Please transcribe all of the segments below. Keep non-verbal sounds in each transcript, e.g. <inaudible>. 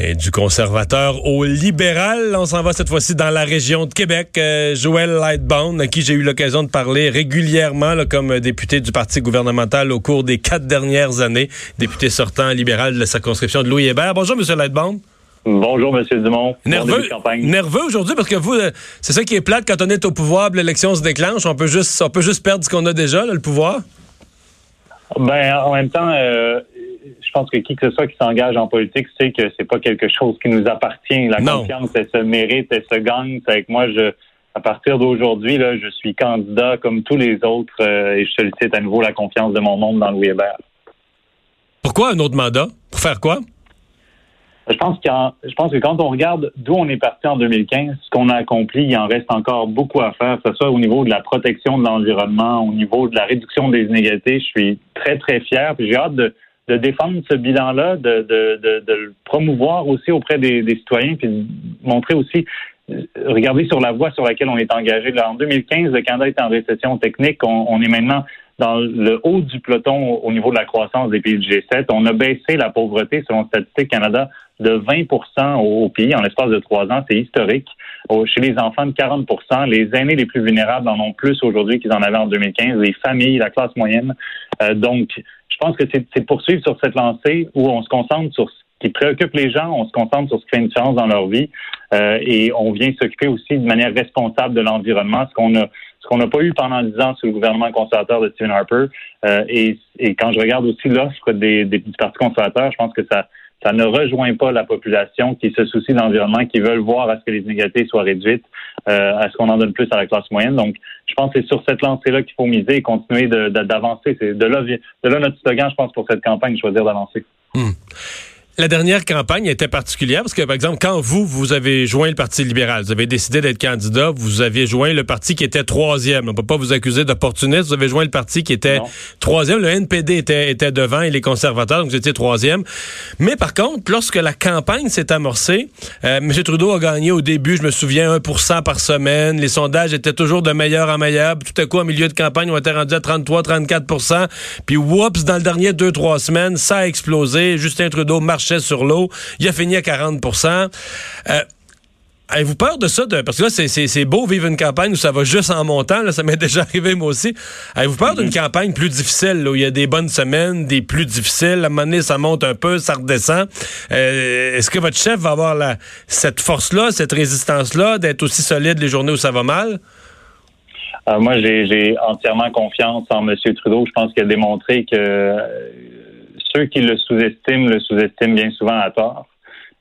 Et du conservateur au libéral, on s'en va cette fois-ci dans la région de Québec. Euh, Joël Lightbound, à qui j'ai eu l'occasion de parler régulièrement comme député du Parti gouvernemental au cours des quatre dernières années, député sortant libéral de la circonscription de Louis Hébert. Bonjour, Monsieur Lightbound. Bonjour, M. Dumont. Nerveux, nerveux aujourd'hui parce que vous, euh, c'est ça qui est plate quand on est au pouvoir, l'élection se déclenche. On peut juste, on peut juste perdre ce qu'on a déjà, le pouvoir. Ben, en même temps, euh, je pense que qui que ce soit qui s'engage en politique sait que c'est pas quelque chose qui nous appartient. La confiance, elle se mérite, elle se gagne. C'est avec moi, je, à partir d'aujourd'hui, là, je suis candidat comme tous les autres euh, et je sollicite à nouveau la confiance de mon monde dans Louis Hébert. Pourquoi un autre mandat? Pour faire quoi? Je pense, je pense que quand on regarde d'où on est parti en 2015, ce qu'on a accompli, il en reste encore beaucoup à faire, que ce soit au niveau de la protection de l'environnement, au niveau de la réduction des inégalités. Je suis très, très fier. J'ai hâte de, de défendre ce bilan-là, de, de, de, de, le promouvoir aussi auprès des, des citoyens, puis de montrer aussi, euh, regarder sur la voie sur laquelle on est engagé. Là, en 2015, le Canada est en récession technique. On, on est maintenant dans le haut du peloton au niveau de la croissance des pays du G7. On a baissé la pauvreté, selon Statistique Canada, de 20% au, pays en l'espace de trois ans. C'est historique. chez les enfants, de 40% Les aînés les plus vulnérables en ont plus aujourd'hui qu'ils en avaient en 2015. Les familles, la classe moyenne. Euh, donc, pense que c'est poursuivre sur cette lancée où on se concentre sur ce qui préoccupe les gens, on se concentre sur ce qui fait une différence dans leur vie euh, et on vient s'occuper aussi de manière responsable de l'environnement, ce qu'on a ce qu'on n'a pas eu pendant dix ans sous le gouvernement conservateur de Stephen Harper. Euh, et, et, quand je regarde aussi l'offre des, des, du Parti conservateur, je pense que ça ça ne rejoint pas la population qui se soucie de l'environnement, qui veulent voir à ce que les inégalités soient réduites, à ce qu'on en donne plus à la classe moyenne. Donc, je pense que c'est sur cette lancée-là qu'il faut miser et continuer d'avancer. C'est de là, de là notre slogan, je pense, pour cette campagne, choisir d'avancer. Hmm. La dernière campagne était particulière parce que, par exemple, quand vous, vous avez joint le Parti libéral, vous avez décidé d'être candidat, vous aviez joint le parti qui était troisième. On ne peut pas vous accuser d'opportuniste. Vous avez joint le parti qui était troisième. Le NPD était, était devant et les conservateurs, donc vous étiez troisième. Mais par contre, lorsque la campagne s'est amorcée, euh, M. Trudeau a gagné au début, je me souviens, 1% par semaine. Les sondages étaient toujours de meilleur en meilleur. Tout à coup, en milieu de campagne, on était rendu à 33, 34% Puis, whoops, dans le dernier deux, trois semaines, ça a explosé. Justin Trudeau marche sur l'eau. Il a fini à 40% euh, Avez-vous peur de ça? parce que là, c'est beau vivre une campagne où ça va juste en montant. ça m'est <laughs> déjà arrivé, moi aussi. Avez-vous peur d'une mm-hmm. campagne plus difficile, où il y a des bonnes semaines, des plus difficiles? À un moment donné, ça monte un peu, ça redescend. Euh, est-ce que votre chef va avoir cette force-là, cette résistance-là, d'être aussi solide les journées où ça va mal? Euh, moi, j'ai entièrement confiance en M. Trudeau. Je pense qu'il a démontré que ceux qui le sous-estiment le sous-estiment bien souvent à tort.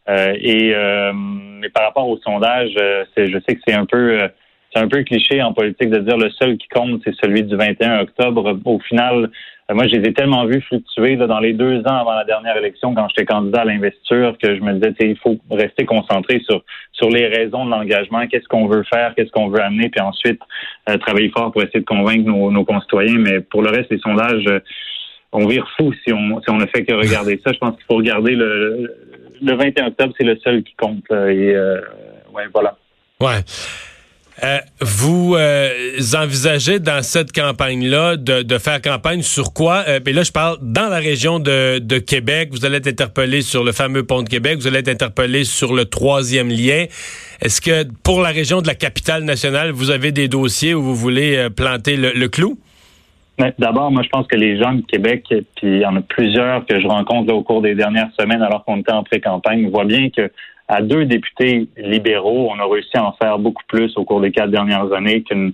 Euh, et euh, mais par rapport au sondage, euh, je sais que c'est un peu c'est un peu cliché en politique de dire le seul qui compte, c'est celui du 21 octobre. Au final, moi, je les ai tellement vus fluctuer dans les deux ans avant la dernière élection, quand j'étais candidat à l'investiture, que je me disais, il faut rester concentré sur sur les raisons de l'engagement, qu'est-ce qu'on veut faire, qu'est-ce qu'on veut amener, puis ensuite travailler fort pour essayer de convaincre nos, nos concitoyens. Mais pour le reste, les sondages on vire fou si on ne fait que regarder ça. Je pense qu'il faut regarder le, le 21 octobre, c'est le seul qui compte. Et euh, ouais, voilà. Ouais. Euh, vous euh, envisagez dans cette campagne-là de, faire campagne sur quoi? Euh, là, je parle dans la région de, Québec. Vous allez être interpellé sur le fameux pont de Québec. Vous allez être interpellé sur le troisième lien. Est-ce que pour la région de la capitale nationale, vous avez des dossiers où vous voulez planter le clou? D'abord, moi, je pense que les gens de Québec, puis il y en a plusieurs que je rencontre au cours des dernières semaines, alors qu'on était en pré-campagne, voient bien que à deux députés libéraux, on a réussi à en faire beaucoup plus au cours des quatre dernières années qu'une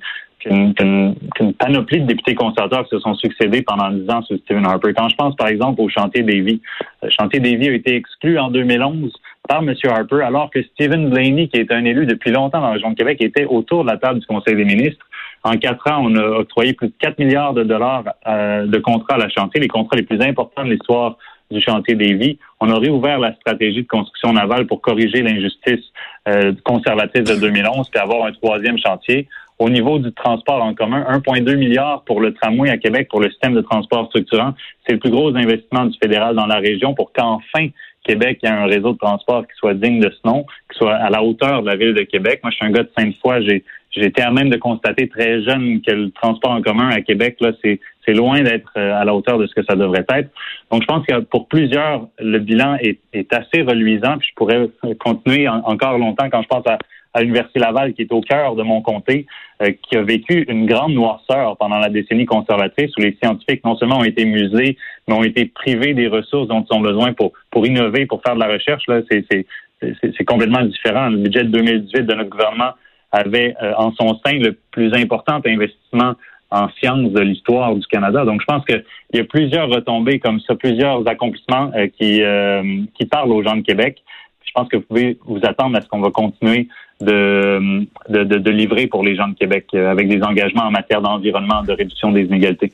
panoplie de députés conservateurs qui se sont succédés pendant dix ans sur Stephen Harper. Quand je pense, par exemple, au chantier Davy, le chantier Davy a été exclu en 2011 par M. Harper, alors que Stephen Blaney, qui est un élu depuis longtemps dans la région de Québec, était autour de la table du Conseil des ministres. En quatre ans, on a octroyé plus de 4 milliards de dollars euh, de contrats à la chantier, les contrats les plus importants de l'histoire du chantier des vies. On a réouvert la stratégie de construction navale pour corriger l'injustice euh, conservatrice de 2011 puis avoir un troisième chantier. Au niveau du transport en commun, 1,2 milliard pour le tramway à Québec pour le système de transport structurant. C'est le plus gros investissement du fédéral dans la région pour qu'enfin Québec ait un réseau de transport qui soit digne de ce nom, qui soit à la hauteur de la ville de Québec. Moi, je suis un gars de Sainte-Foy. J'ai été à même de constater très jeune que le transport en commun à Québec, là, c'est, c'est loin d'être euh, à la hauteur de ce que ça devrait être. Donc, je pense que pour plusieurs, le bilan est, est assez reluisant. Puis je pourrais continuer encore longtemps quand je pense à, à l'Université Laval, qui est au cœur de mon comté, euh, qui a vécu une grande noirceur pendant la décennie conservatrice, où les scientifiques non seulement ont été muselés, mais ont été privés des ressources dont ils ont besoin pour, pour innover, pour faire de la recherche. Là, c'est, c'est, c'est, c'est complètement différent. Le budget de 2018 de notre gouvernement avait euh, en son sein le plus important investissement en sciences de l'histoire du Canada. Donc, je pense qu'il y a plusieurs retombées comme ça, plusieurs accomplissements euh, qui, euh, qui parlent aux gens de Québec. Je pense que vous pouvez vous attendre à ce qu'on va continuer de, de, de, livrer pour les gens de Québec avec des engagements en matière d'environnement, de réduction des inégalités.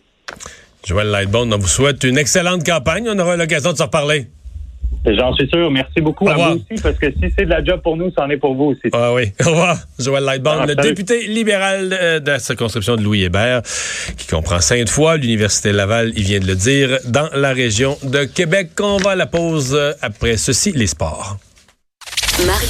Joël Lightbone, on vous souhaite une excellente campagne. On aura l'occasion de se reparler. J'en suis sûr. Merci beaucoup à vous aussi, parce que si c'est de la job pour nous, c'en est pour vous aussi. Ah oui. Au revoir. Joël Lightbone, le député libéral de la circonscription de Louis Hébert, qui comprend Sainte-Foy, l'Université Laval, il vient de le dire, dans la région de Québec. On va à la pause après ceci, les sports. Mario